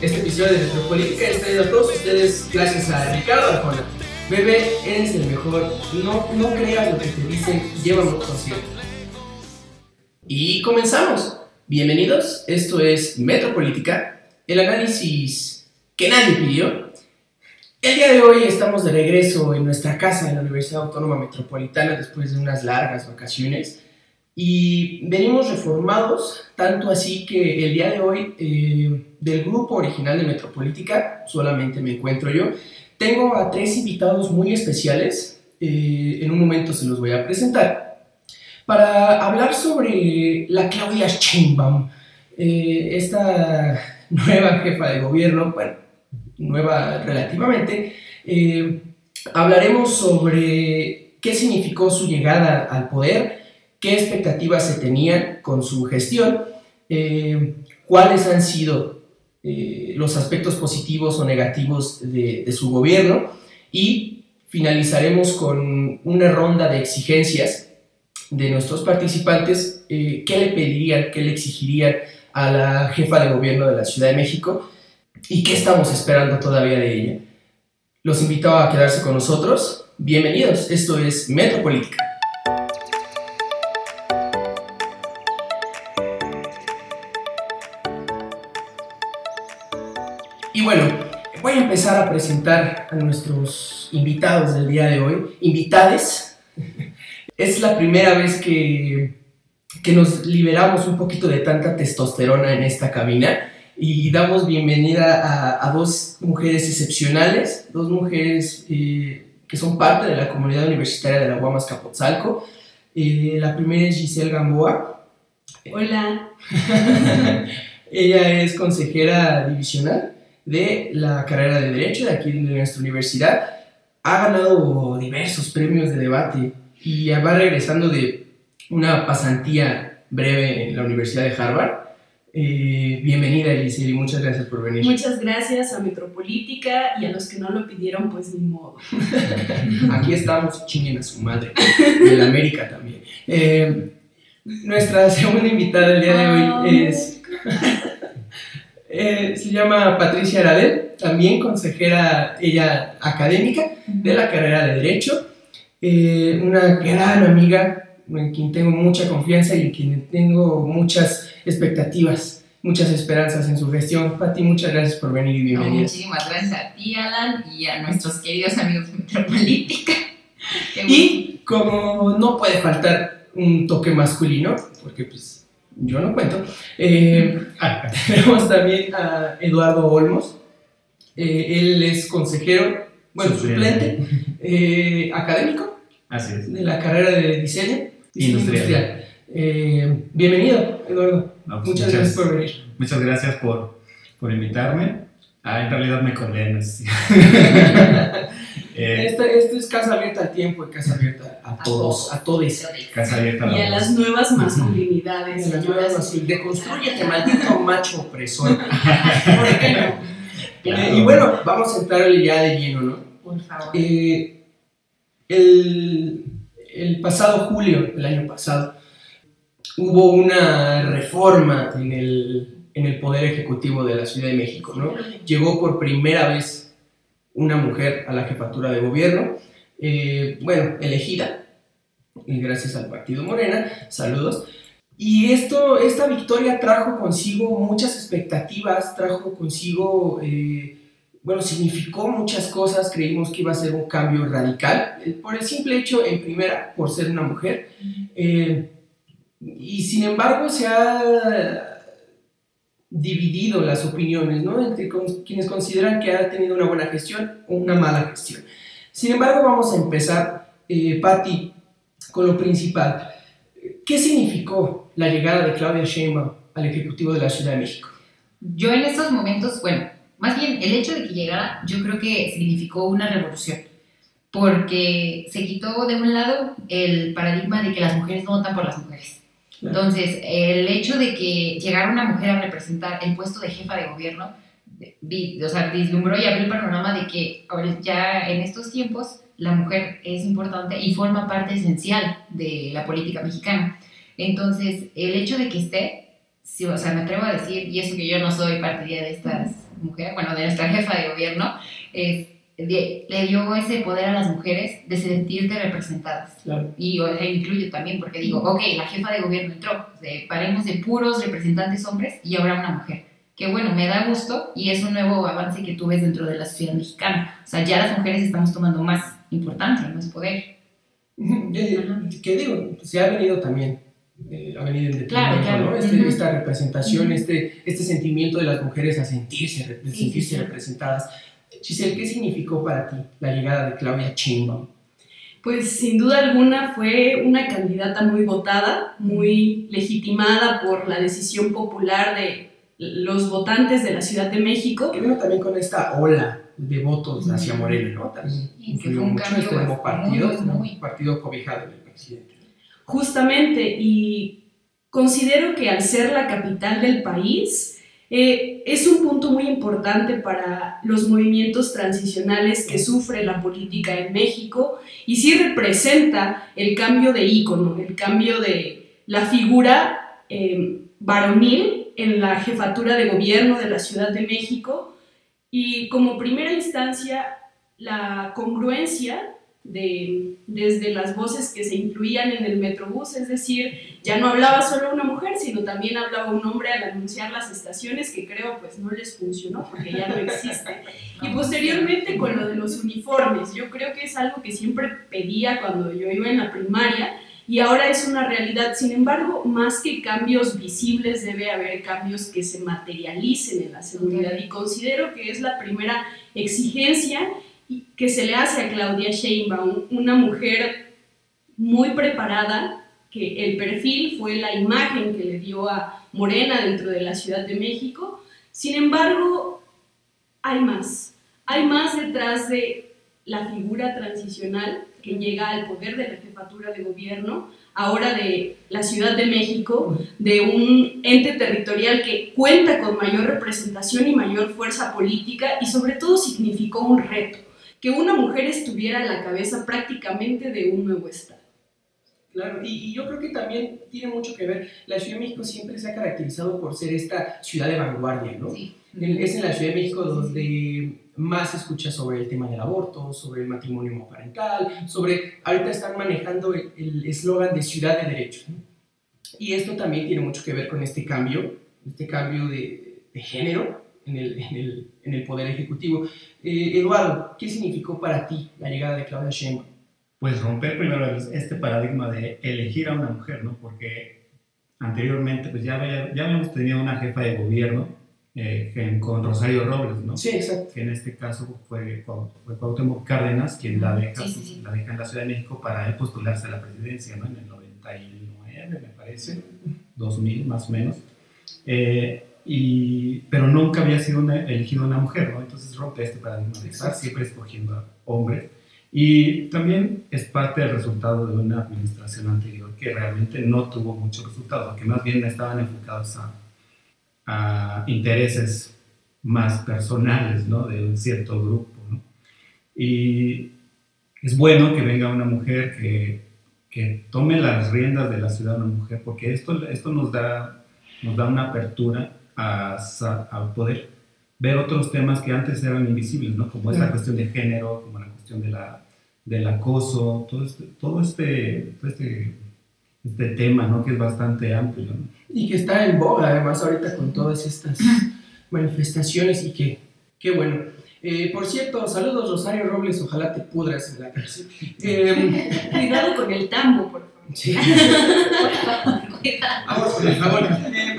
Este episodio de Metropolítica es traído a todos ustedes gracias a Ricardo Arjona. Bebé, eres el mejor. No, no creas lo que te dicen, llévalo consigo. Y comenzamos. Bienvenidos, esto es Metropolítica, el análisis que nadie pidió. El día de hoy estamos de regreso en nuestra casa en la Universidad Autónoma Metropolitana después de unas largas vacaciones y venimos reformados, tanto así que el día de hoy eh, del grupo original de Metropolítica, solamente me encuentro yo, tengo a tres invitados muy especiales, eh, en un momento se los voy a presentar, para hablar sobre la Claudia Sheinbaum, eh, esta nueva jefa de gobierno, bueno, nueva relativamente, hablaremos sobre qué significó su llegada al poder, qué expectativas se tenían con su gestión, eh, cuáles han sido eh, los aspectos positivos o negativos de, su gobierno y finalizaremos con una ronda de exigencias de nuestros participantes, eh, qué le pedirían, qué le exigirían a la jefa de gobierno de la Ciudad de México y qué estamos esperando todavía de ella. Los invito a quedarse con nosotros. Bienvenidos, esto es Metropolítica. Empezar a presentar a nuestros invitados del día de hoy. Invitades. Es la primera vez que, que nos liberamos un poquito de tanta testosterona en esta cabina y damos bienvenida a, a dos mujeres excepcionales, dos mujeres eh, que son parte de la comunidad universitaria de la Guamas Capotzalco. Eh, la primera es Giselle Gamboa. Hola. Ella es consejera divisional de la carrera de Derecho de aquí de nuestra universidad. Ha ganado diversos premios de debate y va regresando de una pasantía breve en la Universidad de Harvard. Eh, bienvenida, Elisir, y muchas gracias por venir. Muchas gracias a Metropolítica y a los que no lo pidieron, pues ni modo. Aquí estamos, chinguen a su madre, y en América también. Eh, nuestra segunda invitada del día de hoy es eh, se llama Patricia Aradel, también consejera ella académica de la carrera de Derecho, eh, una gran amiga en quien tengo mucha confianza y en quien tengo muchas expectativas, muchas esperanzas en su gestión. Pati, muchas gracias por venir y bienvenida. muchísimas gracias a ti, Alan, y a nuestros queridos amigos de Metropolítica. y como no puede faltar un toque masculino, porque pues yo no cuento. Eh, tenemos también a Eduardo Olmos. Eh, él es consejero, bueno, suplente, eh, académico Así es. de la carrera de diseño industrial. bienvenido, Eduardo. Pues muchas, gracias por venir. Muchas gracias por, por invitarme. Ah, en realidad me condenas. Eh, esto, es casa abierta al tiempo y casa abierta a, todos, a todos. Casa abierta a Y a las nuevas masculinidades. Y a las nuevas masculinidades. Deconstruyete, maldito macho opresor. Eh, y bueno, vamos a entrarle ya de lleno, ¿no? Por favor. Eh, el, el pasado julio, el año pasado, hubo una reforma en el, en el Poder Ejecutivo de la Ciudad de México, ¿no? Llegó por primera vez una mujer a la jefatura de gobierno, eh, bueno, elegida, y gracias al Partido Morena, saludos. Y esto, esta victoria trajo consigo muchas expectativas, trajo consigo, eh, bueno, significó muchas cosas, creímos que iba a ser un cambio radical, eh, por el simple hecho, en primera, por ser una mujer, y sin embargo se ha dividido las opiniones, ¿no? Entre quienes consideran que ha tenido una buena gestión o una mala gestión. Sin embargo, vamos a empezar, eh, con lo principal. ¿Qué significó la llegada de Claudia Sheinbaum al Ejecutivo de la Ciudad de México? Yo en estos momentos, bueno, más bien el hecho de que llegara, yo creo que significó una revolución, porque se quitó de un lado el paradigma de que las mujeres no votan por las mujeres entonces, el hecho de que llegara una mujer a representar el puesto de jefa de gobierno, o sea, vislumbró y abrió el panorama de que ya en estos tiempos la mujer es importante y forma parte esencial de la política mexicana. Entonces, el hecho de que esté, o sea, me atrevo a decir, y eso que yo no soy partidaria de estas mujer, bueno, de nuestra jefa de gobierno, es, de- le dio ese poder a las mujeres de sentirte representadas. Claro. Y o sea, incluyo también, porque digo, ok, la jefa de gobierno entró, de, paremos de puros representantes hombres y ahora una mujer. Que bueno, me da gusto y es un nuevo avance que tú ves dentro de la sociedad mexicana. O sea, ya las mujeres estamos tomando más importancia, más poder. ¿Qué digo? Se ha venido también, eh, ha venido en Claro, claro. ¿no? Este- Ujú. Esta representación, Ujú. este, este sentimiento de las mujeres a sentirse, re- Sí, sí, sentirse sí. representadas. Giselle, ¿qué significó para ti la llegada de Claudia Sheinbaum? Pues sin duda alguna fue una candidata muy votada, muy legitimada por la decisión popular de los votantes de la Ciudad de México. Que vino también con esta ola de votos hacia Morena, ¿no? También influyó mucho este nuevo partido, muy, partido cobijado del presidente. Justamente, y considero que al ser la capital del país, eh, es un punto muy importante para los movimientos transicionales que sufre la política en México y sí representa el cambio de ícono, el cambio de la figura eh, varonil en la jefatura de gobierno de la Ciudad de México y como primera instancia la congruencia de, desde las voces que se incluían en el Metrobús, es decir, ya no hablaba solo una mujer, sino también hablaba un hombre al anunciar las estaciones, que creo pues no les funcionó porque ya no existe. Y posteriormente con lo de los uniformes, yo creo que es algo que siempre pedía cuando yo iba en la primaria y ahora es una realidad. Sin embargo, más que cambios visibles, debe haber cambios que se materialicen en la seguridad y considero que es la primera exigencia que se le hace a Claudia Sheinbaum, una mujer muy preparada, que el perfil fue la imagen que le dio a Morena dentro de la Ciudad de México. Sin embargo, hay más. Hay más detrás de la figura transicional que llega al poder de la jefatura de gobierno, ahora de la Ciudad de México, de un ente territorial que cuenta con mayor representación y mayor fuerza política y sobre todo significó un reto, que una mujer estuviera a la cabeza prácticamente de un nuevo Estado. Claro, y, y yo creo que también tiene mucho que ver, la Ciudad de México siempre se ha caracterizado por ser esta ciudad de vanguardia, ¿no? Sí. Es en la Ciudad de México donde más se escucha sobre el tema del aborto, sobre el matrimonio homoparental, sobre, ahorita están manejando el- eslogan de ciudad de derechos. ¿no? Y esto también tiene mucho que ver con este cambio, este cambio de, de género en el, en, el, en el Poder Ejecutivo. Eh, Eduardo, ¿qué significó para ti la llegada de Claudia Sheinbaum? Pues romper primero este paradigma de elegir a una mujer, ¿no? Porque anteriormente pues ya, había- ya habíamos tenido una jefa de gobierno eh, con Rosario Robles, ¿no? Sí, exacto. que en este caso fue, fue Cuauhtémoc Cárdenas quien la deja, sí, sí. la deja en la Ciudad de México para él postularse a la presidencia, ¿no? En el 99, me parece, 2000 más o menos. Eh, y, pero nunca había sido una, elegido una mujer, ¿no? Entonces rompe este paradigma de estar siempre escogiendo a hombres. Y también es parte del resultado de una administración anterior que realmente no tuvo muchos resultados, que más bien estaban enfocados a, a intereses más personales, ¿no? De un cierto grupo, ¿no? Y es bueno que venga una mujer que, que tome las riendas de la ciudad, una mujer, porque esto, esto nos, da, nos da una apertura a, a poder ver otros temas que antes eran invisibles, ¿no? Como es la cuestión de género, como la cuestión de la, del acoso, todo este, todo este, todo este, este tema, ¿no? Que es bastante amplio, ¿no? Y que está en boga, además, ahorita con todas estas manifestaciones y que, qué bueno. Eh, por cierto, saludos Rosario Robles, ojalá te pudras en la cárcel. Eh, Cuidado con el tambo, por favor. sí, Por favor, cuidado. vamos con el favor. Eh,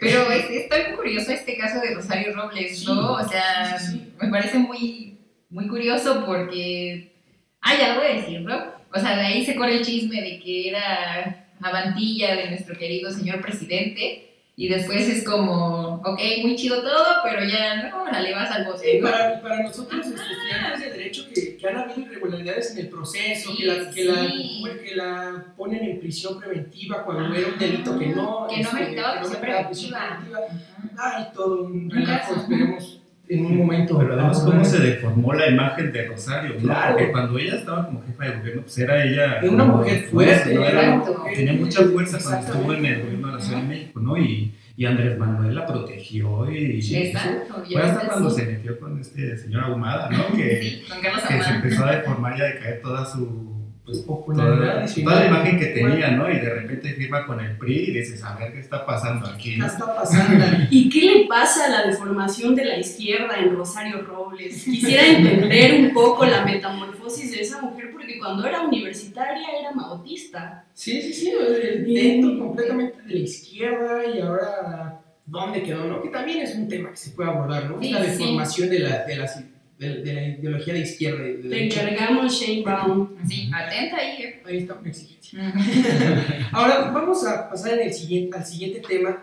Pero es, está muy curioso este caso de Rosario Robles, ¿no? Sí, o sea, sí, me parece muy, muy curioso porque hay algo de decirlo. O sea, de ahí se corre el chisme de que era avantilla de nuestro querido señor presidente. Y después es como, ok, muy chido todo, pero ya no, órale, vas al bote. Sí, para, para nosotros este, estudiantes de derecho que, que han habido irregularidades en el proceso, Sí, que, la, que, la, que la ponen en prisión preventiva cuando era un delito que no, Que no este, meritaba no prisión preventiva. preventiva. Hay todo un relajo, esperemos en un momento. Pero además, cómo se deformó la imagen de Rosario, ¿no? Claro. Porque cuando ella estaba como jefa de gobierno, pues era ella. Era una como- mujer fuerte, ¿no? era Era- una mujer tenía mucha fuerza cuando estuvo en el gobierno de la Ciudad de México, ¿no? Y, y Andrés Manuel la protegió y, Exacto, fue hasta cuando se metió con este señor Ahumada, ¿no? Que, sí, que se empezó a deformar y a decaer toda su pues, Popularidad. toda, toda la imagen que tenía, ¿no? Y de repente firma con el PRI y dices, a ver qué está pasando aquí. ¿Qué ¿no? está pasando? ¿Y qué le pasa a la deformación de la izquierda en Rosario Robles? Quisiera entender un poco la metamorfosis de esa mujer porque cuando era universitaria era maotista. Sí, sí, sí, dentro completamente de la izquierda y ahora dónde quedó, ¿no? Que también es un tema que se puede abordar, ¿no? Sí, la sí. deformación de, la, de, la, de, de la ideología de izquierda. de Te encargamos Shane Brown. Sí, atenta ahí, ¿eh? Ahí está una exigencia. Ujú. Ahora vamos a pasar en el siguiente, al siguiente tema.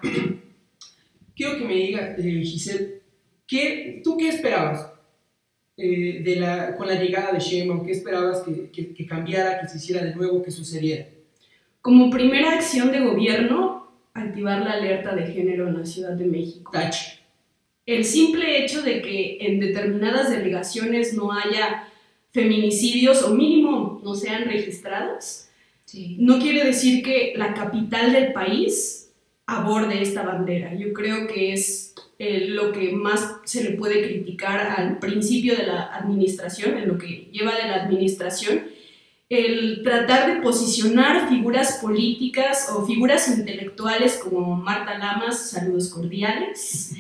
Quiero que me diga, eh, Giselle, ¿qué, ¿tú qué esperabas eh, de la, con la llegada de Sheinbaum? ¿Qué esperabas que, que, que cambiara, que se hiciera de nuevo, que sucediera? Como primera acción de gobierno, activar la alerta de género en la Ciudad de México. Tache. El simple hecho de que en determinadas delegaciones no haya feminicidios o mínimo no sean registrados, Sí. no quiere decir que la capital del país aborde esta bandera. Yo creo que es eh, lo que más se le puede criticar al principio de la administración, en lo que lleva de la administración, el tratar de posicionar figuras políticas o figuras intelectuales como Marta Lamas, saludos cordiales,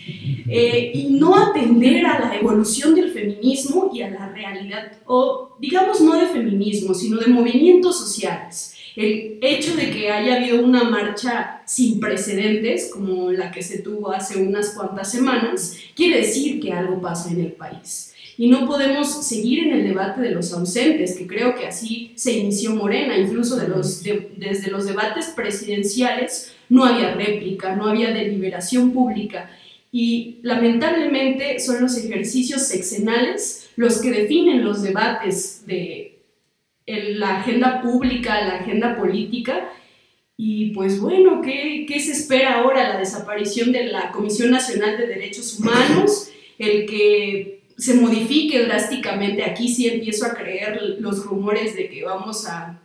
eh, y no atender a la evolución del feminismo y a la realidad, o digamos no de feminismo, sino de movimientos sociales. El hecho de que haya habido una marcha sin precedentes, como la que se tuvo hace unas cuantas semanas, quiere decir que algo pasa en el país. Y no podemos seguir en el debate de los ausentes, que creo que así se inició Morena, incluso de los, de- desde los debates presidenciales no había réplica, no había deliberación pública. Y lamentablemente son los ejercicios sexenales los que definen los debates de la agenda pública, la agenda política. Y pues bueno, ¿qué, ¿qué se espera ahora? La desaparición de la Comisión Nacional de Derechos Humanos, el que se modifique drásticamente. Aquí sí empiezo a creer los rumores de que vamos a,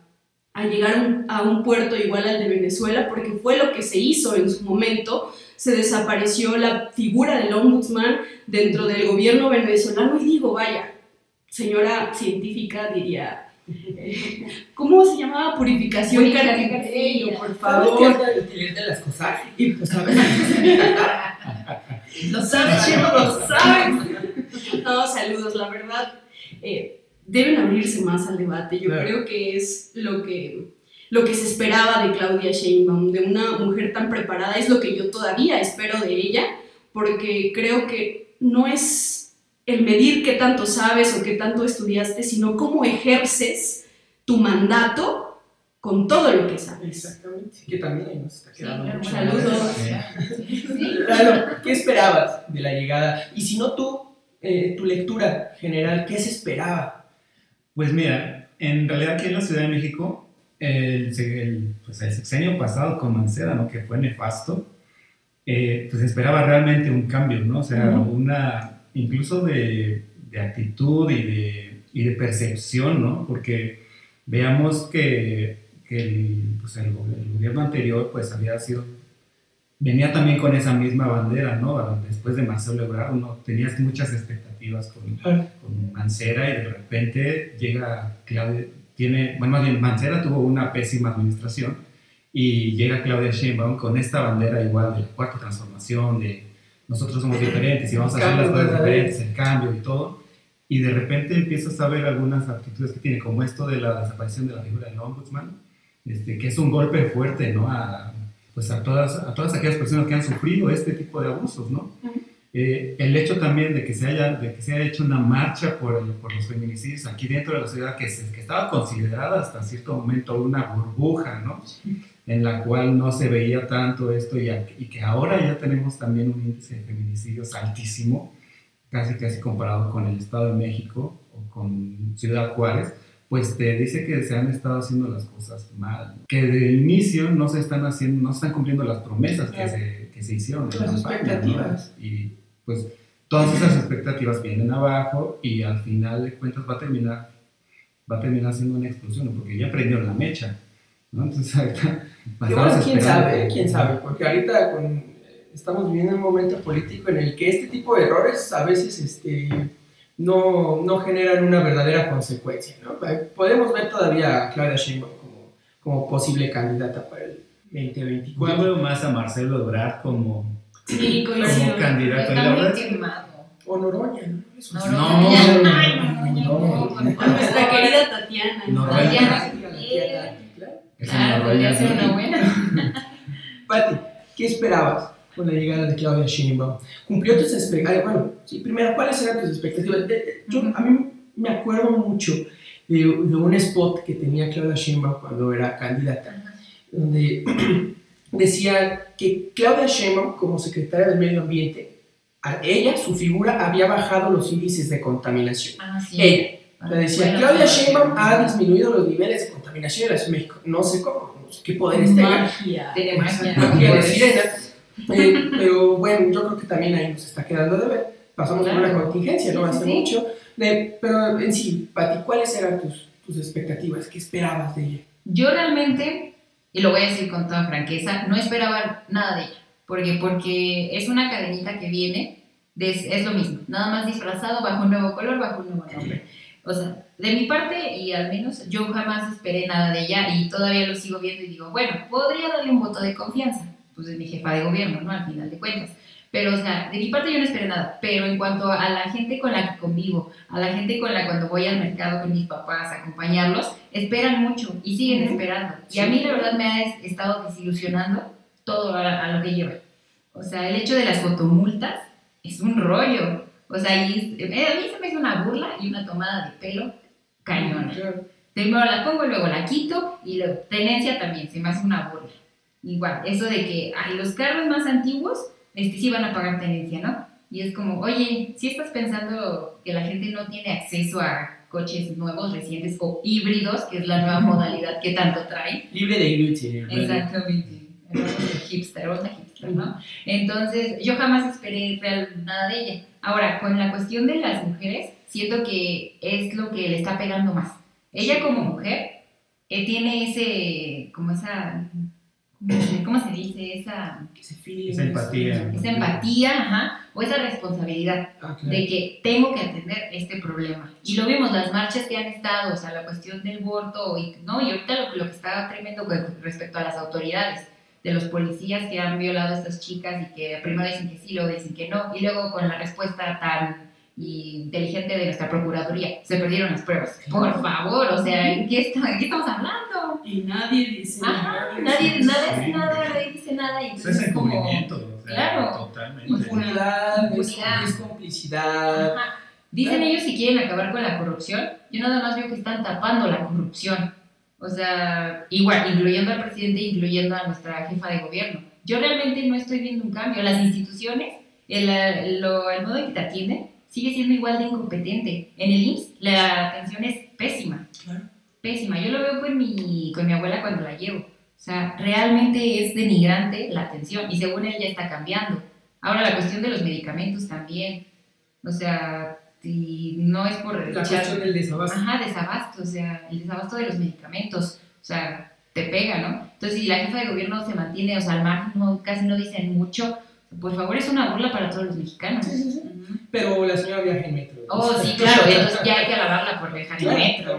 a llegar a un, a un puerto igual al de Venezuela, porque fue lo que se hizo en su momento. Se desapareció la figura del ombudsman dentro del gobierno venezolano y digo, vaya, señora científica diría, eh, ¿cómo se llamaba? Purificación cardiaca, por Favor, de las cosas. Y pues. Lo sabes, Chema, lo sabes. No, saludos, la verdad. eh, deben abrirse más al debate. Yo Claro. creo que es lo que, lo que se esperaba de Claudia Sheinbaum, de una mujer tan preparada, es lo que yo todavía espero de ella, porque creo que no es el medir qué tanto sabes o qué tanto estudiaste, sino cómo ejerces tu mandato con todo lo que sabes. Exactamente. Que también nos está quedando mucho. Saludos. ¿qué esperabas de la llegada? Y si no tú, eh, tu lectura general, ¿qué se esperaba? Pues mira, en realidad aquí en la Ciudad de México, el, el, pues el sexenio pasado con Mancera, ¿no? que fue nefasto, eh, pues esperaba realmente un cambio, ¿no? O sea, Ujú. una, incluso de, de actitud y de, y de percepción, ¿no? Porque veamos que, que el, pues el, el gobierno anterior, pues había sido, venía también con esa misma bandera, ¿no? Después de Marcelo Ebrard, uno tenías muchas expectativas con, con Mancera y de repente llega Claudia, tiene, bueno, más bien Mancera tuvo una pésima administración y llega Claudia Sheinbaum con esta bandera igual de la cuarta transformación, de nosotros somos diferentes y vamos a hacer las cosas diferentes, el cambio y todo. Y de repente empiezas a ver algunas actitudes que tiene, como esto de la desaparición de la figura del ombudsman, este, que es un golpe fuerte, ¿no? A, pues a todas, a todas aquellas personas que han sufrido este tipo de abusos, ¿no? Eh, el hecho también de que se haya, de que se haya hecho una marcha por, el- por los feminicidios aquí dentro de la ciudad, que, se- que estaba considerada hasta cierto momento una burbuja, ¿no? En la cual no se veía tanto esto y, y que ahora ya tenemos también un índice de feminicidios altísimo, casi casi comparado con el Estado de México o con Ciudad Juárez, pues te dice que se han estado haciendo las cosas mal, que de inicio no se están haciendo, no se están cumpliendo las promesas que, se, que se hicieron. Las campaña, ¿no? expectativas. Y pues todas esas expectativas vienen abajo y al final de cuentas va a terminar, va a terminar siendo una explosión, ¿no? porque ya prendieron la mecha, ¿no? Entonces ahorita bueno, quién sabe, quién sabe, porque ahorita con eh, estamos viviendo un momento político en el que este tipo de errores a veces este, no, no generan una verdadera consecuencia. ¿no? Podemos ver todavía a Claudia Sheinbaum como, como posible candidata para el 2024. Yo veo más a Marcelo Ebrard como, Sí, como coincido. candidato. Y la verdad es. O Noroña, ¿no? Eso sí. No, No, nuestra querida Tatiana. No, Ay, ya. Sí, la tía Tati, claro. es una buena. Pati, ¿qué esperabas con la llegada de Claudia Sheinbaum? ¿Cumplió tus expectativas? Bueno, sí, primero, ¿cuáles eran tus expectativas? Eh, eh, Yo, a mí me acuerdo mucho de, de un spot que tenía Claudia Sheinbaum cuando era candidata, donde decía que Claudia Sheinbaum, como secretaria del Medio Ambiente, a ella, su figura, había bajado los índices de contaminación. Ah, sí. Ella. O sea, decía, Bueno, Claudia. Sheinbaum ha disminuido los niveles de contaminación en la Ciudad de México. No sé cómo, no sé qué poderes tenga. Magia. Tiene magia. Magia de sirena. Eh, pero bueno, yo creo que también ahí nos está quedando de ver. Pasamos por una Claro. contingencia, ¿no? Sí, Hace sí. mucho. Eh, pero en sí, Pati, ¿cuáles eran tus, tus expectativas? ¿Qué esperabas de ella? Yo realmente, y lo voy a decir con toda franqueza, no esperaba nada de ella. Porque, porque es una cadenita que viene, de- es lo mismo, nada más disfrazado bajo un nuevo color, bajo un nuevo nombre. O sea, de mi parte, y al menos yo jamás esperé nada de ella y todavía lo sigo viendo y digo, bueno, podría darle un voto de confianza, pues es mi jefa de gobierno, ¿no? Al final de cuentas. Pero, o sea, de mi parte yo no esperé nada. Pero en cuanto a la gente con la que convivo, a la gente con la cuando voy al mercado con mis papás a acompañarlos, esperan mucho y siguen esperando. Y a mí la verdad me ha es- estado desilusionando todo a, a lo que lleva. O sea, el hecho de las fotomultas es un rollo. O sea, y eh, a mí se me hizo una burla y una tomada de pelo cañona. Primero la pongo, luego la quito y luego tenencia también, se me hace una burla. Igual, eso de que ay, los carros más antiguos este, sí van a pagar tenencia, ¿no? Y es como, oye, si estás pensando que la gente no tiene acceso a coches nuevos, recientes o híbridos, que es la nueva modalidad que tanto trae, Libre de gluten. Exactamente. Hipster, otra hipster, ¿no? Entonces, yo jamás esperé real nada de ella. Ahora, con la cuestión de las mujeres, siento que es lo que le está pegando más. Ella como mujer eh, tiene ese, como esa, ¿cómo se dice? Esa, Ese feeling, Esa empatía. esa empatía, ajá, o esa responsabilidad Ah, claro. de que tengo que atender este problema. Y lo vimos, las marchas que han estado, o sea, la cuestión del aborto, y, ¿no? y ahorita lo, lo que está tremendo con respecto a las autoridades, de los policías que han violado a estas chicas y que primero dicen que sí, luego dicen que no, y luego con la respuesta tan inteligente de nuestra Procuraduría, se perdieron las pruebas. Por favor, o sea, ¿en qué, está- ¿en qué estamos hablando? Y nadie dice Ajá, nada. nadie, nadie hace nada, nadie dice nada, y Eso entonces es es como... encubrimiento. o sea, Claro. Totalmente. Impunidad, es- Impunidad. Es, complicidad. Ajá. Dicen Claro. ellos que quieren acabar con la corrupción. Yo nada más veo que están tapando la corrupción. O sea, igual, incluyendo al presidente, incluyendo a nuestra jefa de gobierno. Yo realmente no estoy viendo un cambio. Las instituciones, el, el- lo- el modo en que te atienden, sigue siendo igual de incompetente. En el IMSS, la atención es pésima. Claro. Pésima. Yo lo veo con mi, con mi abuela cuando la llevo. O sea, realmente es denigrante la atención y según él ya está cambiando. Ahora la cuestión de los medicamentos también. O sea, si no es por La echar- cuestión del desabasto. Ajá, desabasto, o sea, el desabasto de los medicamentos, o sea, te pega, ¿no? Entonces, si la jefa de gobierno se mantiene, o sea, al margen, no, casi no dicen mucho, por favor, es una burla para todos los mexicanos. Sí, sí, sí. Ujú. Pero la señora viaja en metro. Oh, sí, claro, entonces ya hay que alabarla por viajar en metro.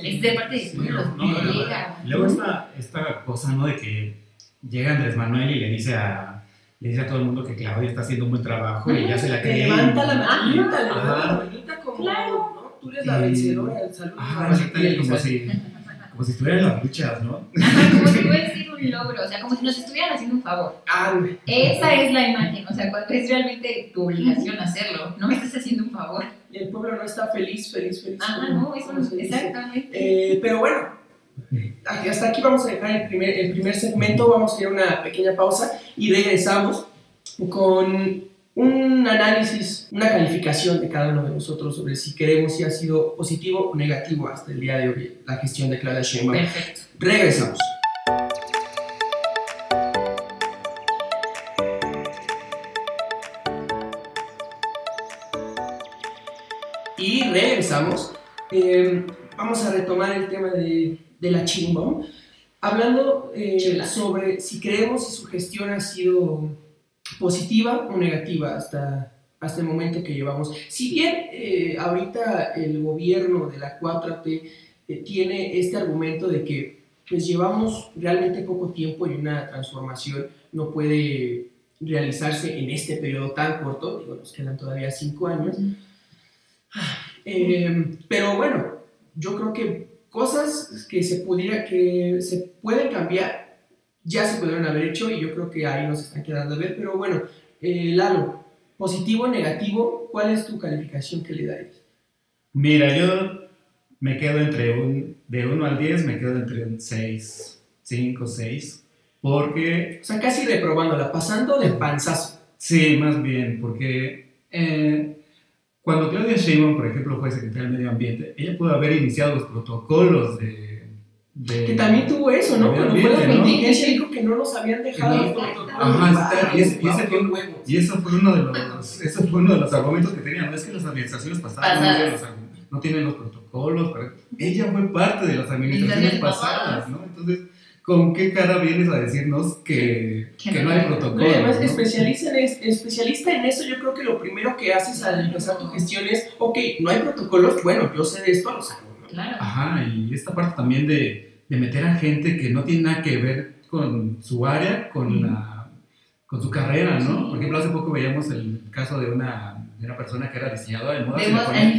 Es de parte de Sí, todos, no, no, no. llega. Luego está esta cosa, ¿no? De que llega Andrés Manuel y le dice a, le dice a todo el mundo que Claudia está haciendo un buen trabajo y ya se la cree. levanta la manita, levanta la manita como, Claro. ¿no? Tú eres la vencedora del salud. Ah, como si, como si las luchas, ¿no? Como si un logro, o sea, como si nos estuvieran haciendo un favor. Ah, güey. Esa es la imagen, o sea, cuando es realmente tu obligación hacerlo, no me estás haciendo un favor. Y el pueblo no está feliz, feliz, feliz. Como- no, eso no, exactamente. Eh, pero bueno, hasta aquí vamos a dejar el primer, el primer segmento, vamos a ir a una pequeña pausa y regresamos con un análisis, una calificación de cada uno de nosotros sobre si queremos si ha sido positivo o negativo hasta el día de hoy la gestión de Claudia Sheinbaum. Perfecto. Regresamos. Y regresamos. Eh, vamos a retomar el tema de, de la Chimbom, hablando eh, sobre si creemos si su gestión ha sido ¿Positiva o negativa hasta, hasta el momento que llevamos? Si bien eh, ahorita el gobierno de la 4T eh, tiene este argumento de que pues llevamos realmente poco tiempo y una transformación no puede realizarse en este periodo tan corto, digo, nos quedan todavía cinco años, eh, pero bueno, yo creo que cosas que se pudiera, que se pueden cambiar, ya se pudieron haber hecho y yo creo que ahí nos están quedando a ver, pero bueno, eh, Lalo, positivo, negativo, ¿cuál es tu calificación que le darías? Mira, yo me quedo entre un, de 1 al 10, me quedo entre un 6, 5, 6, porque... O sea, casi reprobándola, pasando de panzazo. Sí, más bien, porque eh, cuando Claudia Sheinbaum, por ejemplo, fue secretaria del Medio Ambiente, ella pudo haber iniciado los protocolos de... de que también tuvo eso, ¿no? Cuando fue la contingencia dijo que no nos habían dejado los Exacto. protocolos. Ajá, Ay, y ese- y ese guau, fue- qué huevos. Y eso fue uno de los, eso fue uno de los argumentos que tenían. No es que las administraciones pasadas no Pasadas. tienen los, argu- no tienen los protocolos. pero ella fue parte de las administraciones pasadas. ¿no? Entonces, ¿con qué cara vienes a decirnos que, Que que no no hay. No, y además, ¿no? especialista en, es- especialista en eso, yo creo que lo primero que haces al empezar tu gestión es, ok, no hay protocolos, bueno, yo sé de esto, lo ¿no? Claro. Ajá, y esta parte también de, de meter a gente que no tiene nada que ver con su área, con, la, con su carrera, ¿no? Sí. Por ejemplo, hace poco veíamos el caso de una, de una persona que era diseñadora de moda.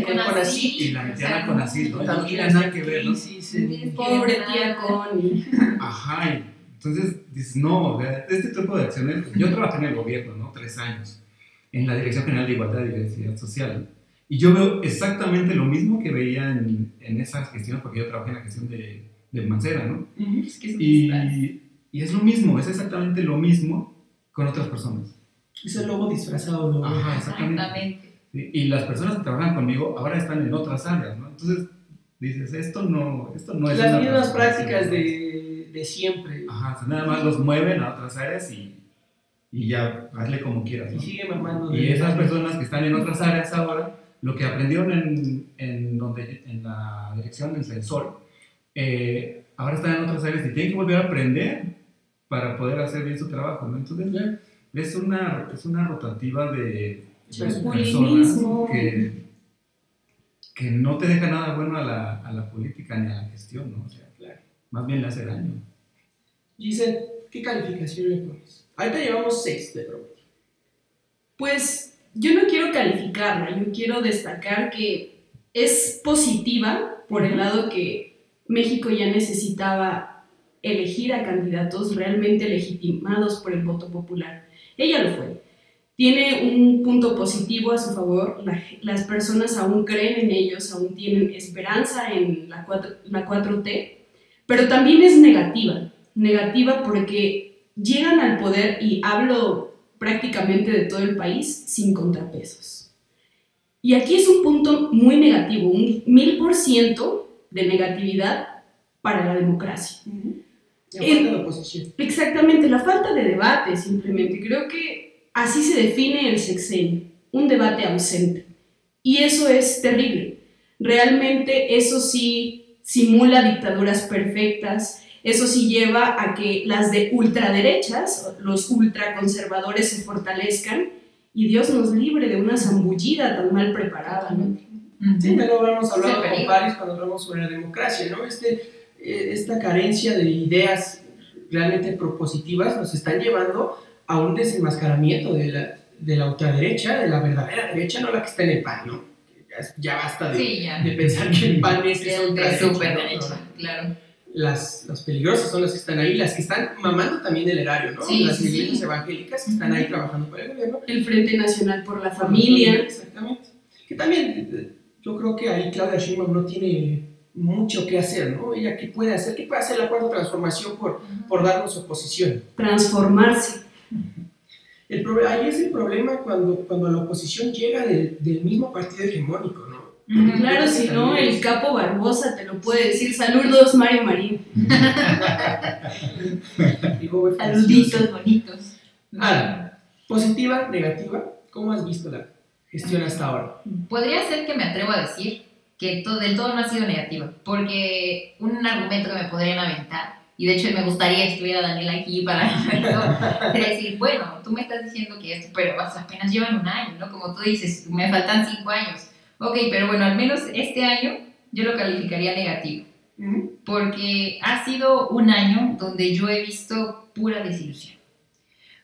Conacyt, y la metían a Conacyt, ¿no? Y no tiene nada que ver, ¿no? Sí, sí. Pobre tía Connie. Ajá, y entonces dices, no, este tipo de acciones, yo trabajé en el gobierno, ¿no? Tres años, en la Dirección General de Igualdad y Diversidad Social, y yo veo exactamente lo mismo que veía en, en esas gestiones, porque yo trabajé en la gestión de, de Mancera, ¿no? Es que es. Y, y es lo mismo, es exactamente lo mismo con otras personas. Es el lobo disfrazado, ¿no? Ajá, exactamente. Exactamente. Sí, Y las personas que trabajan conmigo ahora están en otras áreas, ¿no? Entonces dices, esto no, esto no es Las una mismas prácticas de, de siempre. Ajá, o sea, nada más los mueven a otras áreas y, y ya hazle como quieras. Y ¿no? sigue mamando. Y esas personas que están en otras áreas ahora, lo que aprendieron en, en, donde, en la dirección del sensor, eh, ahora están en otras áreas y tienen que volver a aprender para poder hacer bien su trabajo. ¿no? Entonces, Ya. Es una, es una rotativa de, de Masculinismo. personas que, que no te deja nada bueno a la, a la política ni a la gestión, ¿no? O sea, Claro. más bien le hace daño. Giselle, ¿qué calificación le pones? Ahorita llevamos 6 de promedio. Pues yo no quiero calificarla, yo quiero destacar que es positiva por el lado que México ya necesitaba elegir a candidatos realmente legitimados por el voto popular. Ella lo fue. Tiene un punto positivo a su favor, la- las personas aún creen en ellos, aún tienen esperanza en la 4, la 4T, pero también es negativa, negativa porque llegan al poder y hablo prácticamente de todo el país sin contrapesos. Y aquí es un punto muy negativo, un mil por ciento de negatividad para la democracia. Aparte de la oposición. Exactamente, la falta de debate simplemente. Creo que así se define el sexenio, un debate ausente. Y eso es terrible. Realmente eso sí simula dictaduras perfectas, eso sí lleva a que las de ultraderechas, los ultraconservadores se fortalezcan y Dios nos libre de una zambullida tan mal preparada. ¿no? Sí, ya lo habíamos hablado Sí, con. Paris cuando hablamos sobre la democracia, ¿no? Este, esta carencia de ideas realmente propositivas nos están llevando a un desenmascaramiento de la, de la ultraderecha, de la verdadera derecha, no la que está en el PAN, ¿no? Ya, ya basta de, Sí, ya. de pensar que el PAN es De, ultraderecha, ¿no? super derecha, claro. Las, las peligrosas son las que están ahí, las que están mamando también del erario, ¿no? Sí, las iglesias sí. evangélicas que están ahí trabajando para el gobierno. El Frente Nacional por la Familia. Exactamente. Que también eh, yo creo que ahí Claudia Sheinbaum no tiene mucho que hacer, ¿no? Ella qué puede hacer, qué puede hacer la cuarta transformación por, por darnos oposición. transformarse. El ahí es el problema cuando, cuando la oposición llega del- del mismo partido hegemónico, ¿no? Claro, si no, el capo Barbosa te lo puede decir. Saludos, Mario Marín. Saluditos bonitos. Ah, positiva, negativa, ¿cómo has visto la gestión hasta ahora? Podría ser que me atrevo a decir que todo, del todo no ha sido negativa, porque un argumento que me podrían aventar y de hecho me gustaría que estuviera Daniel aquí para decir, bueno, tú me estás diciendo que esto, pero apenas llevan un año, ¿no? Como tú dices, me faltan cinco años. Ok, pero bueno, al menos este año yo lo calificaría negativo, porque ha sido un año donde yo he visto pura desilusión.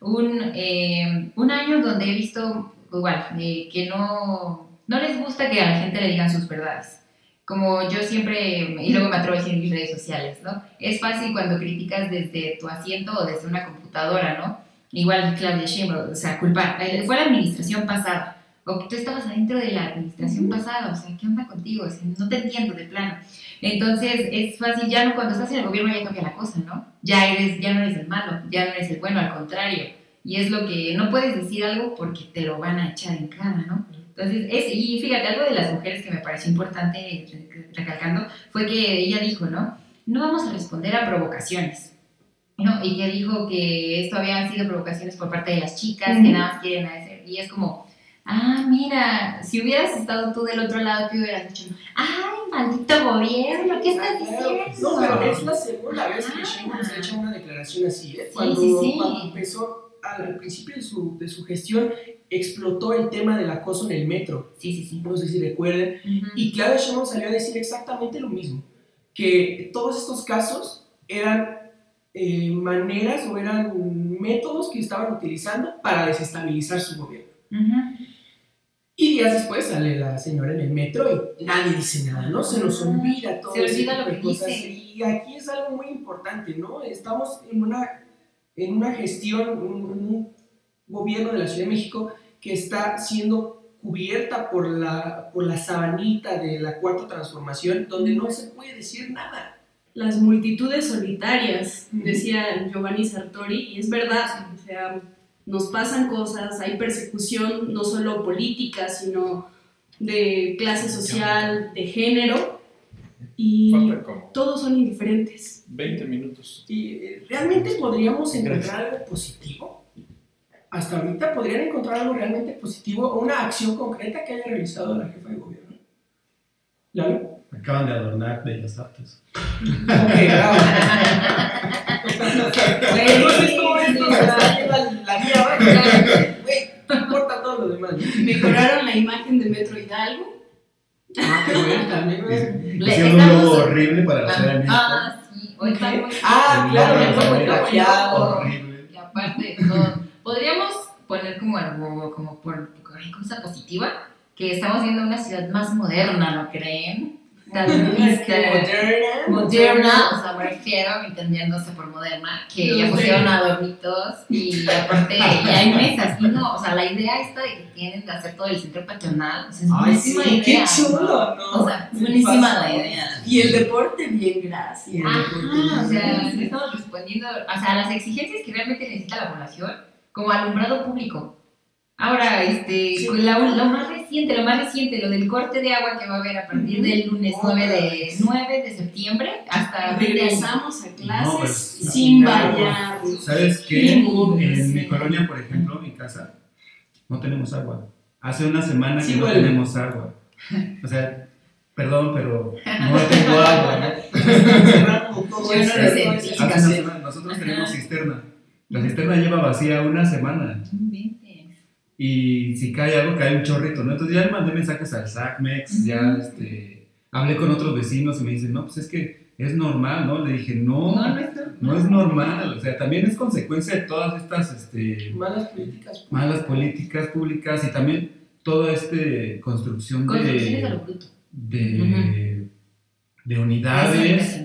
Un, eh, un año donde he visto, igual, eh, que no, no les gusta que a la gente le digan sus verdades como yo siempre, y luego me atrevo a decir en mis redes sociales, ¿no? Es fácil cuando criticas desde tu asiento o desde una computadora, ¿no? Igual Claudia Sheinbaum, o sea, culpar, eh, fue la administración pasada, o tú estabas adentro de la administración pasada, o sea, ¿qué onda contigo? no te entiendo de plano. Entonces, es fácil, ya no, cuando estás en el gobierno ya cambia la cosa, ¿no? Ya, eres, ya no eres el malo, ya no eres el bueno, al contrario. Y es lo que no puedes decir algo porque te lo van a echar en cara, ¿no? Entonces, es, y fíjate, algo de las mujeres que me pareció importante recalcando fue que ella dijo, ¿no? No vamos a responder a provocaciones. ¿no? Y que dijo que esto había sido provocaciones por parte de las chicas, que nada más quieren hacer. Y es como, ah, mira, si hubieras estado tú del otro lado, ¿qué hubieras dicho? ¡Ay, maldito gobierno! ¿Qué estás diciendo? No, pero es la segunda vez que Sheinbaum se ha hecho una declaración así, ¿eh? Cuando, sí, sí, sí. cuando empezó al principio de su, de su, gestión explotó el tema del acoso en el metro. Sí, sí, sí. No sé si recuerden. Y Claudia Sheinbaum salió a decir exactamente lo mismo, que todos estos casos eran eh, maneras o eran métodos que estaban utilizando para desestabilizar su gobierno. Y días después sale la señora en el metro y nadie dice nada, ¿no? Se nos olvida todo. Se olvida lo que cosas. Dice. Y aquí es algo muy importante, ¿no? Estamos en una en una gestión, un, un, gobierno de la Ciudad de México que está siendo cubierta por la, por la sabanita de la cuarta transformación, donde no se puede decir nada. Las multitudes solitarias, decía Giovanni Sartori, y es verdad, o sea, nos pasan cosas, hay persecución no solo política, sino de clase social, de género, y todos son indiferentes. 20 minutos. ¿Y eh, realmente podríamos encontrar algo positivo? Hasta ahorita podrían encontrar algo realmente positivo o una acción concreta que haya realizado la jefa de gobierno. ¿Lalo? Acaban de adornar Bellas Artes. ok, bravo. Entonces todo esto se la guía, güey, no importa todo lo demás. Mejoraron la imagen de Metro Hidalgo Ah, qué bueno, también. Hicieron un logo horrible para la Ciudad de México. Ah, sí. Hoy está muy Ah, claro, ya fue muy horrible. Y aparte de todo, podríamos poner como algo, como por cosa positiva, que estamos viendo una ciudad más moderna, ¿no creen? moderna. Moderna, o sea, me refiero, entendiéndose por moderna, que ya pusieron adornitos y aparte ya hay mesas. Y no, o sea, la idea esta de que tienen que hacer todo el centro patronal, o sea, es buenísima idea. Qué chulo, ¿no? O sea, es buenísima la idea. Y el deporte, bien, gracias. Ajá, o sea, estamos respondiendo, o sea, a las exigencias que realmente necesita la población, como alumbrado público. Ahora, este, lo más reciente, lo más reciente, lo del corte de agua que va a haber a partir del lunes 9 de, 9 de septiembre hasta regresamos a clases pues, sin bañar. ¿Sabes qué? En mi colonia, por ejemplo, mi casa, no tenemos agua. Hace una semana que no tenemos agua. O sea, perdón, pero no tengo agua. Nosotros tenemos cisterna. La cisterna lleva vacía una semana. Y si cae algo, cae un chorrito, ¿no? Entonces ya le mandé mensajes al SACMEX, ya este, hablé con otros vecinos y me dicen, no, pues es que es normal, ¿no? Le dije, no, no, no, es, normal. O sea, también es consecuencia de todas estas este, malas políticas públicas. Malas políticas públicas y también toda esta construcción de, de, de, unidades.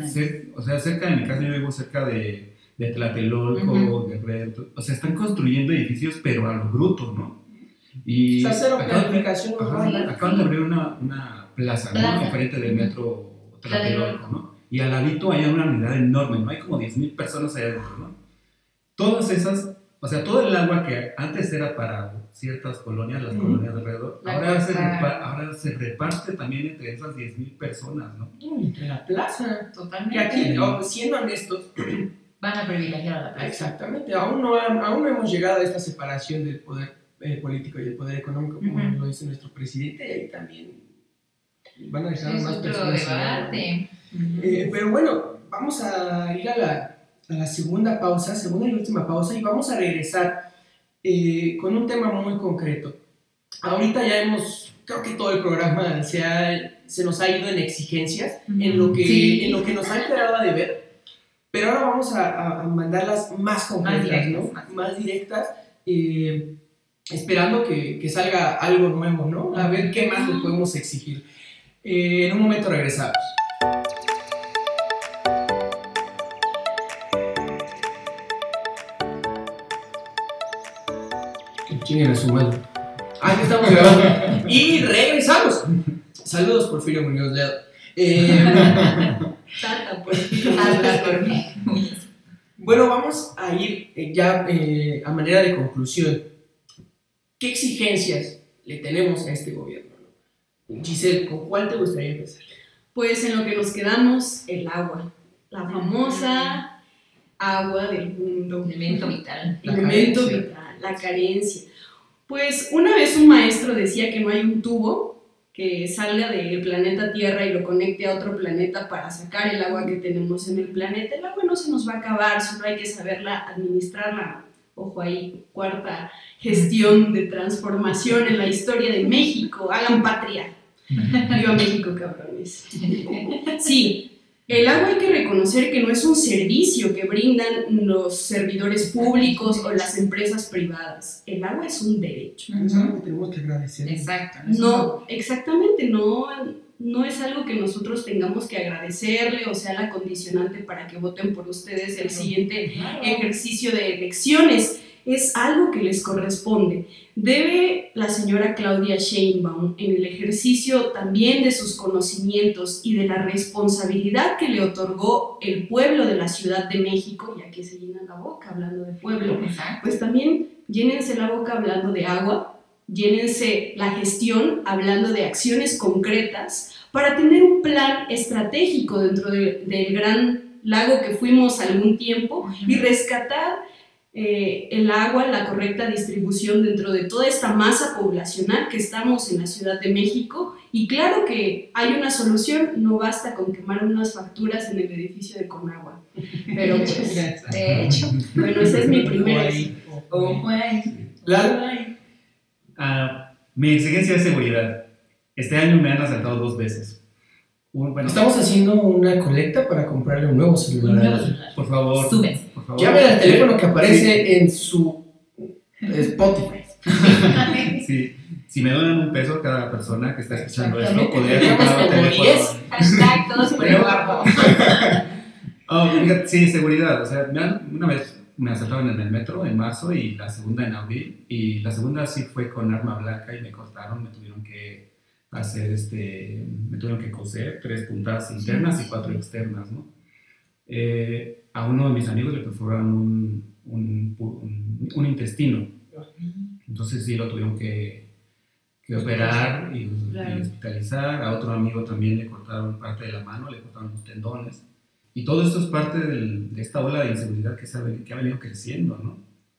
o sea, cerca de mi casa, yo vivo cerca de de Tlatelolco, de Red, o sea, están construyendo edificios, pero a lo bruto, ¿no? Y o sea, acaban, acaban de abrir una, una plaza, ¿no? Enfrente del metro Tlatelolco, ¿no? Y al ladito hay una unidad enorme, ¿no? Hay como 10.000 personas allá adentro, ¿no? Todas esas, o sea, todo el agua que antes era para ciertas colonias, las colonias de alrededor, ahora se, ahora se, reparte también entre esas 10.000 personas, ¿no? Entre la plaza. Totalmente. Que aquí, siendo honestos, van a privilegiar a la plaza. Exactamente, aún no, aún no hemos llegado a esta separación del poder eh, político y el poder económico, como lo dice nuestro presidente, y ahí también van a dejar más personas. Debate. Eh, pero bueno, vamos a ir a la, a la segunda pausa, segunda y última pausa, y vamos a regresar eh, con un tema muy concreto. Ahorita ya hemos, creo que todo el programa se, ha- se nos ha ido en exigencias, en, lo que, Sí. en lo que nos ha quedado a deber, pero ahora vamos a, mandarlas más concretas, directas, ¿no? más. Más directas, eh, esperando que, que salga algo nuevo, ¿no? A ver qué más le podemos exigir. Eh, en un momento regresamos. Chinguen a su madre. Ah, ya estamos grabando. y regresamos. Saludos, Porfirio Muñoz Ledo. Eh. Habla por mí. bueno, vamos a ir eh, ya eh, a manera de conclusión. ¿Qué exigencias le tenemos a este gobierno? no? Giselle, ¿con cuál te gustaría empezar? Pues en lo que nos quedamos, el agua. La famosa agua del mundo. Elemento vital. Elemento vital, la carencia. Pues una vez un maestro decía que no hay un tubo que salga del planeta Tierra y lo conecte a otro planeta para sacar el agua que tenemos en el planeta. El agua no se nos va a acabar, solo hay que saberla administrarla. Ojo ahí, cuarta gestión de transformación en la historia de México. Hagan patria. Viva México, cabrones. Sí, el agua hay que reconocer que no es un servicio que brindan los servidores públicos o las empresas privadas. El agua es un derecho. Es algo que tenemos que agradecer. Exacto. No, exactamente, no, no es algo que nosotros tengamos que agradecerle o sea la condicionante para que voten por ustedes el siguiente ejercicio de elecciones. Es algo que les corresponde. Debe la señora Claudia Sheinbaum, en el ejercicio también de sus conocimientos y de la responsabilidad que le otorgó el pueblo de la Ciudad de México, ya que se llenan la boca hablando de pueblo, pues también llénense la boca hablando de agua, llénense la gestión hablando de acciones concretas para tener un plan estratégico dentro de- del gran lago que fuimos algún tiempo y rescatar eh, el agua, la correcta distribución dentro de toda esta masa poblacional que estamos en la Ciudad de México. Y claro que hay una solución, no basta con quemar unas facturas en el edificio de Conagua. Pero pues, De hecho. bueno, ese es mi primer... Ahí. Oh. Ah, mi exigencia es seguridad. Este año me han asaltado dos veces. Un- bueno, Estamos haciendo una colecta para comprarle un nuevo celular. Un nuevo celular. por favor, Súbense. por favor. Llame al teléfono que aparece en su Spotify. Sí, si me donan un peso cada persona que está escuchando esto, podría comprar un teléfono. 10. Hashtag todos por el guapo. Oh, sí, seguridad. O sea, me han- una vez me asaltaron en el metro en marzo y la segunda en abril. Y la segunda sí fue con arma blanca y me cortaron, me tuvieron que hacer este, me tuvieron que coser tres puntas internas y cuatro externas, ¿no? Eh, a uno de mis amigos le perforaron un, un, un- un intestino. Entonces sí lo tuvieron que, que operar y, y Claro. hospitalizar. A otro amigo también le cortaron parte de la mano, le cortaron los tendones. Y todo esto es parte del- de esta ola de inseguridad que, se ha, que ha venido creciendo, ¿no?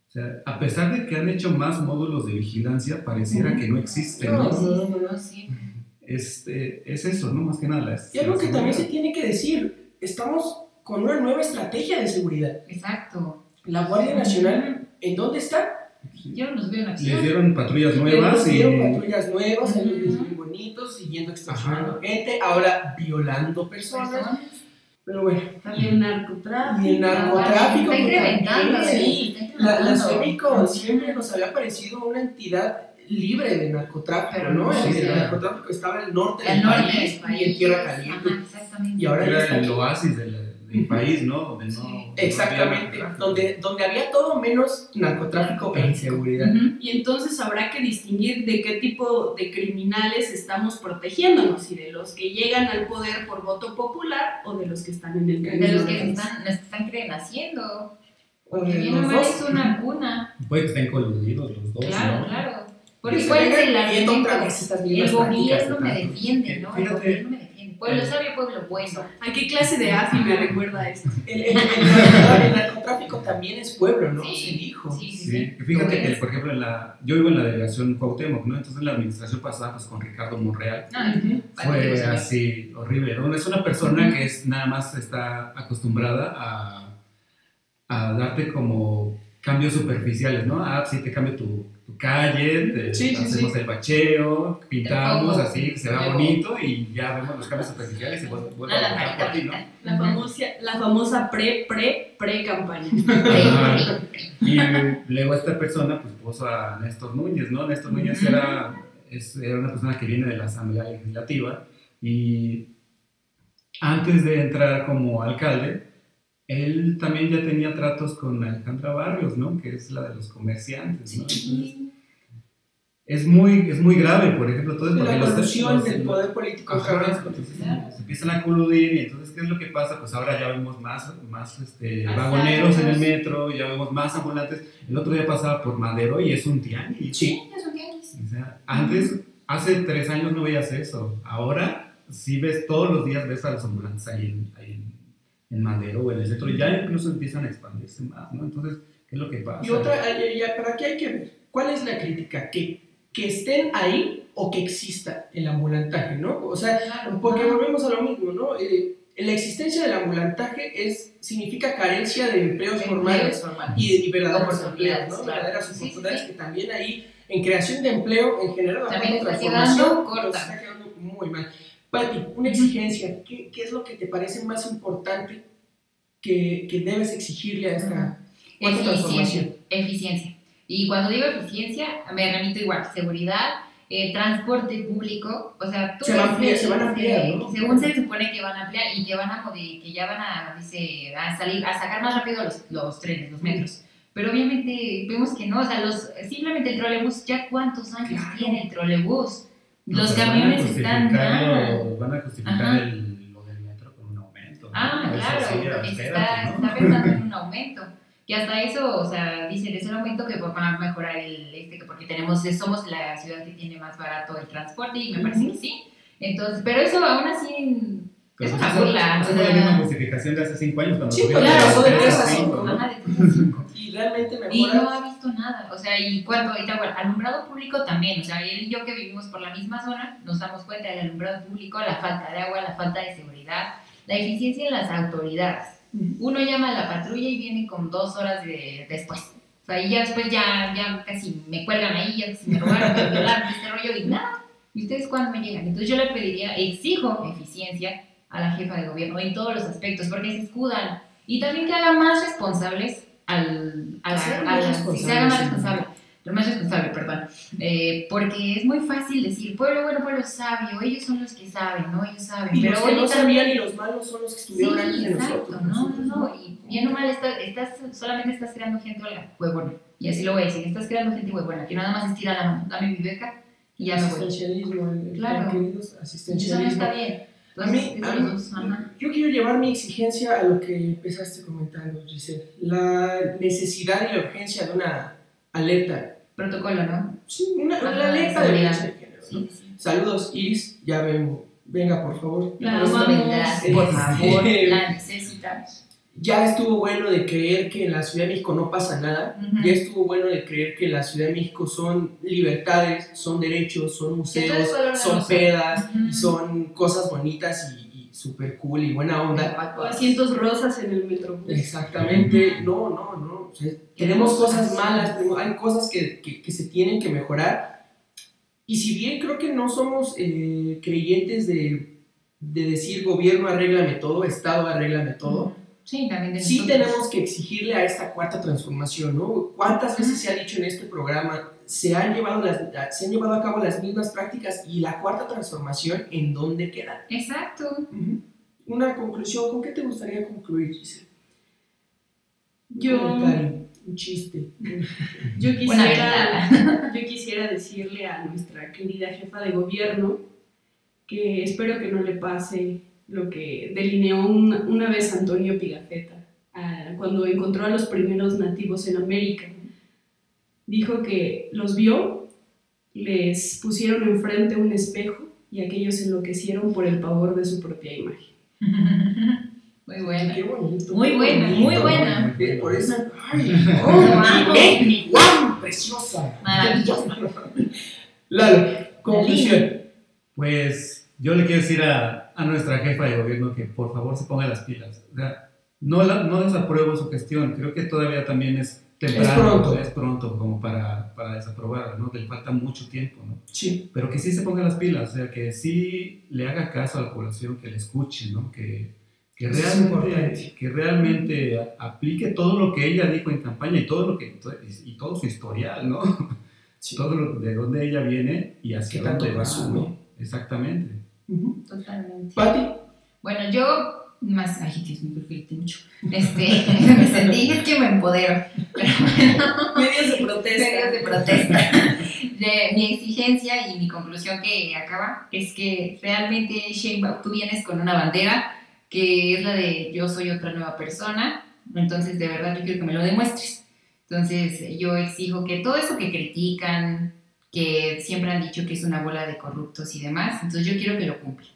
O sea, a pesar de que han hecho más módulos de vigilancia, pareciera que no existen, No, ¿no? no, no, no. Sí. Este, es eso, ¿no? Más que nada. la- Y algo la que también se tiene que decir, estamos con una nueva estrategia de seguridad. Exacto. La Guardia Nacional, ¿en dónde está? Yo no los veo en Les acción. dieron patrullas nuevas y... dieron patrullas nuevas, Ujú. ellos muy bonitos, siguiendo extorsionando gente, ahora violando personas. Personas. Pero bueno, También narcotráfico. Y el narcotráfico. Está incrementando. también, sí, sí. la, la. Sónico siempre nos había parecido una entidad libre de narcotráfico, Pero ¿no? no, el, sí, el sí. narcotráfico estaba en el norte El del norte país país. y en tierra caliente. Ajá, exactamente. Y ahora Era el oasis del, del país, ¿no? Donde no... Sí. no Exactamente, narcotráfico. donde, donde había todo menos narcotráfico e inseguridad. Ujú. Y entonces habrá que distinguir de qué tipo de criminales estamos protegiéndonos, si de los que llegan al poder por voto popular o de los que están en el De camino. los que están, están creen haciendo. Porque bien dos. es una cuna. Puede que estén coludidos los dos, Claro, ¿no? claro. Y Porque se cuál es vengan el gobierno de me defiende, ¿no? El gobierno me defiende. Pueblo sabio, pueblo bueno. ¿A qué clase de AFI me recuerda esto? El, el- el narcotráfico- el narcotráfico también es pueblo, ¿no? Sí, Se dijo. Sí, sí, fíjate que, por ejemplo, en la, yo vivo en la delegación Cuauhtémoc, ¿no? Entonces en la administración pasada, pues con Ricardo Monreal, Ay, fue vale, así horrible, ¿no? Es una persona que es nada más está acostumbrada a, a darte como cambios superficiales, ¿no? Ah, sí, te cambio tu calle, Sí, hacemos sí. el bacheo, pintamos pongo así, se vea bonito y ya vemos los cambios superficiales y Una a por ti, ¿no? La famosa, la famosa pre, pre, pre campaña. Y luego esta persona pues puso a Néstor Núñez, ¿no? Néstor Núñez era, es- era una persona que viene de la Asamblea Legislativa y antes de entrar como alcalde, él también ya tenía tratos con Alejandra Barrios, ¿no? Que es la de los comerciantes, ¿no? Entonces, es muy, es muy grave, por ejemplo, todo porque la corrupción los- del poder político Ajá, entonces, Claro. se empiezan a coludir y entonces ¿qué es lo que pasa? Pues ahora ya vemos más, más este, vagoneros en el metro, ya vemos más ambulantes. El otro día pasaba por Madero y es un tianguis. Sí. es un tianguis. O sea, antes, hace tres años no veías eso. Ahora sí ves, todos los días ves a los ambulantes ahí en, ahí en, en Madero o en el centro. y Ya incluso empiezan a expandirse más, ¿no? Entonces, ¿qué es lo que pasa? Y otra, ya, pero aquí hay que ver, ¿cuál es la crítica? Que, que estén ahí o que exista el ambulantaje, ¿no? O sea, porque volvemos a lo mismo, ¿no? Eh, la existencia del ambulantaje es, significa carencia de empleos formales y de, y verdaderos empleos, Oportunidades, ¿no? claro. Verdaderas Sí, sí, oportunidades sí. que también ahí, en creación de empleo, en general, la transformación, quedando corta. está quedando muy mal. Pati, una exigencia, ¿qué, qué es lo que te parece más importante que, que debes exigirle a esta cuarta transformación? Eficiencia, eficiencia. Y cuando digo eficiencia, me remito igual, seguridad, eh, transporte público, o sea, tú Se ves se van a ampliar, que- ¿no? Según se supone que van a ampliar y que van a que ya van a, dice, a salir, a sacar más rápido los, los trenes, los metros. Pero obviamente vemos que no, o sea, los, simplemente el trolebús, ¿ya cuántos años Claro. tiene el trolebús? Los camiones están mal. Van a justificar el, lo del metro con un aumento. ¿no? Ah, claro, sí, está, espérate, ¿no? está pensando en un aumento. Y hasta eso, o sea, dicen, es un aumento que va a mejorar el, este, que porque tenemos, somos la ciudad que tiene más barato el transporte y me parece que sí. Entonces, pero eso aún así, es una eso- burla. Fue la misma justificación de hace cinco años cuando Sí, claro, de pasó de tres tres a a cinco, cinco. ¿no? Ajá, de tres a cinco. Y realmente mejora. Nada, o sea, y cuando, y cual, alumbrado público también, o sea, él y yo que vivimos por la misma zona, nos damos cuenta del alumbrado público, la falta de agua, la falta de seguridad, la eficiencia en las autoridades. Uno llama a la patrulla y viene con dos horas de, después. O sea, y ya después ya, ya casi me cuelgan ahí, ya casi me robaron, me violaron, este rollo y nada. ¿Y ustedes cuándo me llegan? Entonces yo le pediría, exijo eficiencia a la jefa de gobierno en todos los aspectos, porque se escudan. Y también que haga más responsables al, a la, Que se hagan a más la- responsables, sí, se haga más sí. responsable. Lo más responsable, perdón. Eh, porque es muy fácil decir, pueblo bueno, pueblo sabio, ellos son los que saben, ¿no? Ellos saben. Y pero los que no sabían y los malos son los que Sí, estuvieron de exacto, nosotros. no, no, nosotros no, y bien o mal estás, estás, solamente estás creando gente huevona, y así lo voy a decir, estás creando gente huevona, que nada más estira la mano, dame mi beca y ya me voy. Asistencialismo, Claro. Y eso no asistencialismo. está bien. A mí, a mí- yo quiero llevar mi exigencia a lo que empezaste comentando, Giselle. La necesidad y la urgencia de una alerta. Protocolo, ¿no? Sí, una, una alerta de seguridad. violencia de género. ¿no? Sí, sí. Saludos, Iris. Ya ven, venga, por favor. Amamos. Por Este, favor, la necesitamos. Ya estuvo bueno de creer que en la Ciudad de México no pasa nada. Ya estuvo bueno de creer que en la Ciudad de México son libertades, son derechos, son museos, son pedas y son cosas bonitas y, y súper cool y buena onda. O asientos rosas en el metro. Exactamente, no, no, no. O sea, tenemos cosas malas, hay cosas que, que- que se tienen que mejorar. Y si bien creo que no somos eh, creyentes de, de decir gobierno arréglame todo, Estado arréglame todo, Sí, también sí tenemos que exigirle a esta cuarta transformación, ¿no? ¿Cuántas veces se ha dicho en este programa, se han llevado, las, se han llevado a cabo las mismas prácticas y la cuarta transformación, ¿en dónde queda? Exacto. Una conclusión, ¿con qué te gustaría concluir, Giselle? Un Yo, comentario, un chiste. yo, quisiera, yo quisiera decirle a nuestra querida jefa de gobierno que espero que no le pase lo que delineó una, una vez Antonio Pigafetta ah, cuando encontró a los primeros nativos en América. Dijo que los vio, les pusieron enfrente un espejo y aquellos enloquecieron por el pavor de su propia imagen. Muy buena. Qué bonito. Muy buena, bonito. muy buena. Eh, Por eso. ¡Ay! Oh. ¡Mi guau! ¡Preciosa! Maravillosa. Lalo, conclusión. Pues yo le quiero decir a, a nuestra jefa de gobierno que por favor se ponga las pilas. O sea, no, la, no desapruebo su gestión, creo que todavía también es temprano, Es pronto. es pronto como para, para desaprobarla, ¿no? Le falta mucho tiempo, ¿no? Sí. Pero que sí se ponga las pilas, o sea, que sí le haga caso a la población, que le escuche, ¿no? Que, que, realmente, que realmente aplique todo lo que ella dijo en campaña y todo, lo que, y todo su historial, ¿no? Sí. Todo lo, de dónde ella viene y hacia ¿Qué tanto dónde va? ¿no? Exactamente. Totalmente. Pati, Bueno, yo más, ay Dios mío, grité mucho. Este, me sentí, es que me empodero. Pero bueno, Medios de protesta. medios de protesta. De, mi exigencia y mi conclusión que acaba es que realmente Sheinbaum, tú vienes con una bandera que es la de yo soy otra nueva persona, entonces de verdad yo quiero que me lo demuestres. Entonces yo exijo que todo eso que critican, que siempre han dicho que es una bola de corruptos y demás, entonces yo quiero que lo cumpla.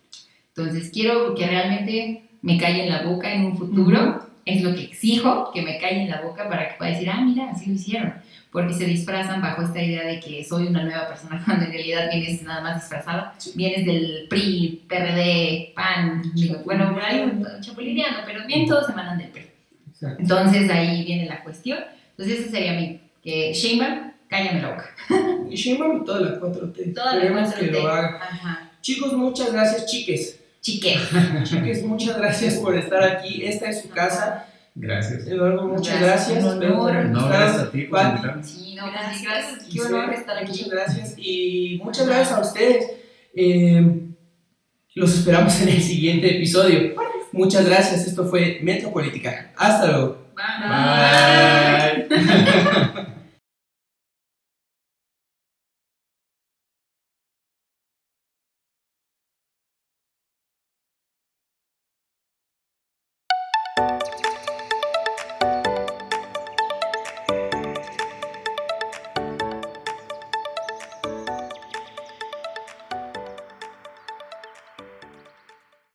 Entonces quiero que realmente me calle en la boca en un futuro, es lo que exijo, que me calle en la boca para que pueda decir, ah, mira, así lo hicieron. Porque se disfrazan bajo esta idea de que soy una nueva persona, cuando en realidad vienes nada más disfrazada. Vienes del PRI, PRD, PAN, digo, bueno, hay un chapulineando, pero bien todos se mandan del PRI. Exacto. Entonces ahí viene la cuestión. Entonces ese sería mi, que Sheinbaum, cállame la boca. y Sheinbaum y toda la 4T. Toda la Esperemos que 4T. lo haga. Ajá. Chicos, muchas gracias, chiques. Chique. Chiques, muchas gracias por estar aquí. Esta es su casa. Gracias. Eduardo, muchas Gracias, gracias. No, gracias a ti por. Sí, no, Gracias. gracias, gracias. Qué honor estar aquí. Muchas gracias y muchas gracias a ustedes. Eh, los esperamos en el siguiente episodio. Muchas gracias. Esto fue Metropolítica. Hasta luego. Bye. Bye.